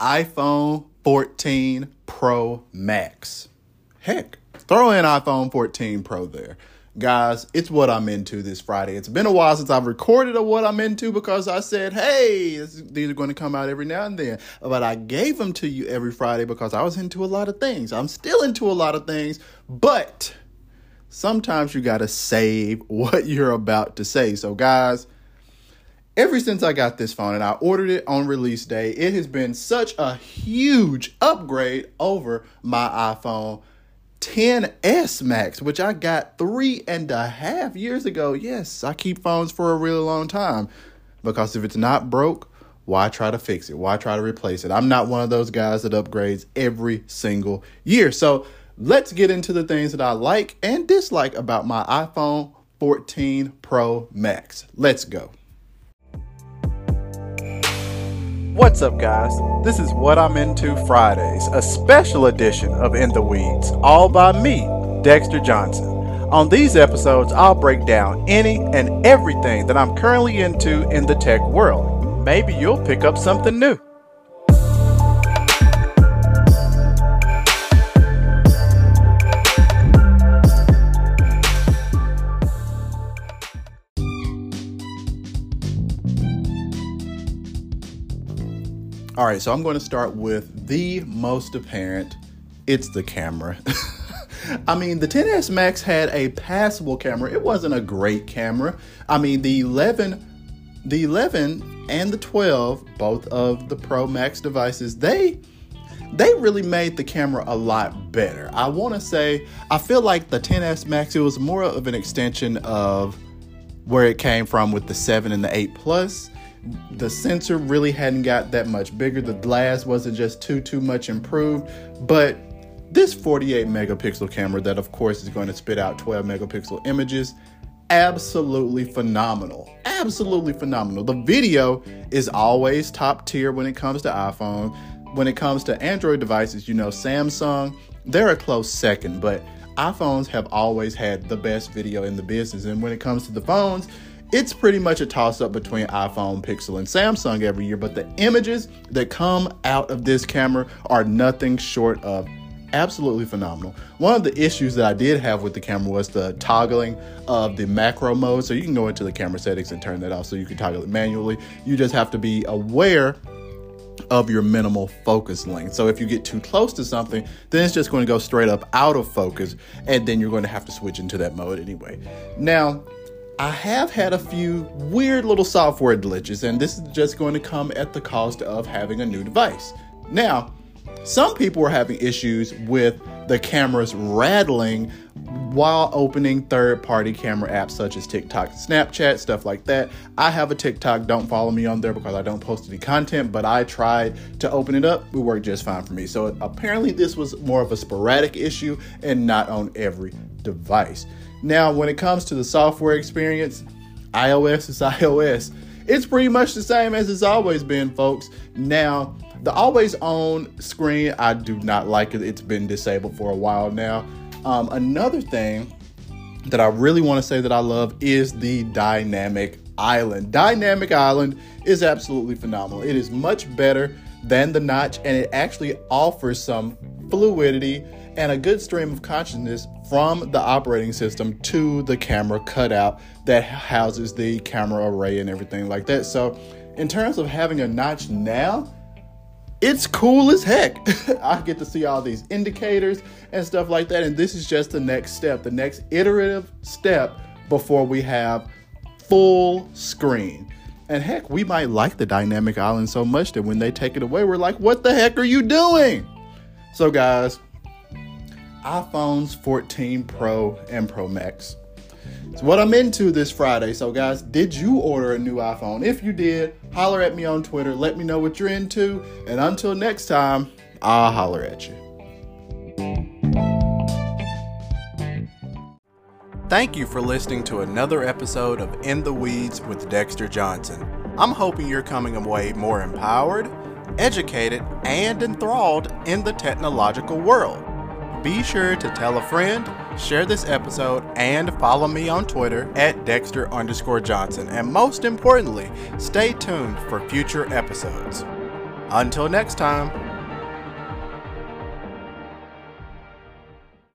iPhone 14 Pro Max. Heck, throw in iPhone 14 Pro there. Guys, it's what I'm into this Friday. It's been a while since I've recorded a what I'm into because I said, hey, these are going to come out every now and then. But I gave them to you every Friday because I was into a lot of things. I'm still into a lot of things, but sometimes you got to save what you're about to say. So, guys, ever since I got this phone and I ordered it on release day, it has been such a huge upgrade over my iPhone XS Max, which I got three and a half years ago. Yes, I keep phones for a really long time because if it's not broke, why try to fix it? Why try to replace it? I'm not one of those guys that upgrades every single year. So let's get into the things that I like and dislike about my iPhone 14 Pro Max. Let's go. What's up, guys? This is What I'm Into Fridays, a special edition of In the Weeds, all by me, Dexter Johnson. On these episodes, I'll break down any and everything that I'm currently into in the tech world. Maybe you'll pick up something new. All right, so I'm going to start with the most apparent. It's the camera. I mean, the XS Max had a passable camera. It wasn't a great camera. I mean, the 11 the 11 and the 12, both of the Pro Max devices, they they really made the camera a lot better. I want to say I feel like the XS Max it was more of an extension of where it came from with the 7 and the 8 Plus the sensor really hadn't got that much bigger. The glass wasn't just too too much improved, but this 48 megapixel camera that of course is going to spit out 12 megapixel images absolutely phenomenal. Absolutely phenomenal. The video is always top tier when it comes to iPhone. When it comes to Android devices, you know, Samsung, they're a close second, but iPhones have always had the best video in the business. And when it comes to the phones, it's pretty much a toss up between iPhone, Pixel, and Samsung every year, but the images that come out of this camera are nothing short of absolutely phenomenal. One of the issues that I did have with the camera was the toggling of the macro mode. So you can go into the camera settings and turn that off so you can toggle it manually. You just have to be aware of your minimal focus length. So if you get too close to something, then it's just going to go straight up out of focus and then you're going to have to switch into that mode anyway. Now, I have had a few weird little software glitches, and this is just going to come at the cost of having a new device. Now, some people are having issues with the cameras rattling while opening third party camera apps such as TikTok, Snapchat, stuff like that. I have a TikTok, don't follow me on there because I don't post any content, but I tried to open it up. It worked just fine for me. So apparently, this was more of a sporadic issue and not on every device. Now, when it comes to the software experience, iOS is iOS. It's pretty much the same as it's always been, folks. Now, the always on screen, I do not like it. It's been disabled for a while now. Um, another thing that I really want to say that I love is the dynamic island. Dynamic island is absolutely phenomenal. It is much better than the notch and it actually offers some fluidity and a good stream of consciousness from the operating system to the camera cutout that houses the camera array and everything like that. So, in terms of having a notch now, it's cool as heck. I get to see all these indicators and stuff like that. And this is just the next step, the next iterative step before we have full screen. And heck, we might like the dynamic island so much that when they take it away, we're like, what the heck are you doing? So, guys, iPhones 14 Pro and Pro Max. It's what I'm into this Friday. So, guys, did you order a new iPhone? If you did, holler at me on Twitter. Let me know what you're into. And until next time, I'll holler at you. Thank you for listening to another episode of In the Weeds with Dexter Johnson. I'm hoping you're coming away more empowered, educated, and enthralled in the technological world. Be sure to tell a friend, share this episode, and follow me on Twitter at Dexter underscore Johnson. And most importantly, stay tuned for future episodes. Until next time.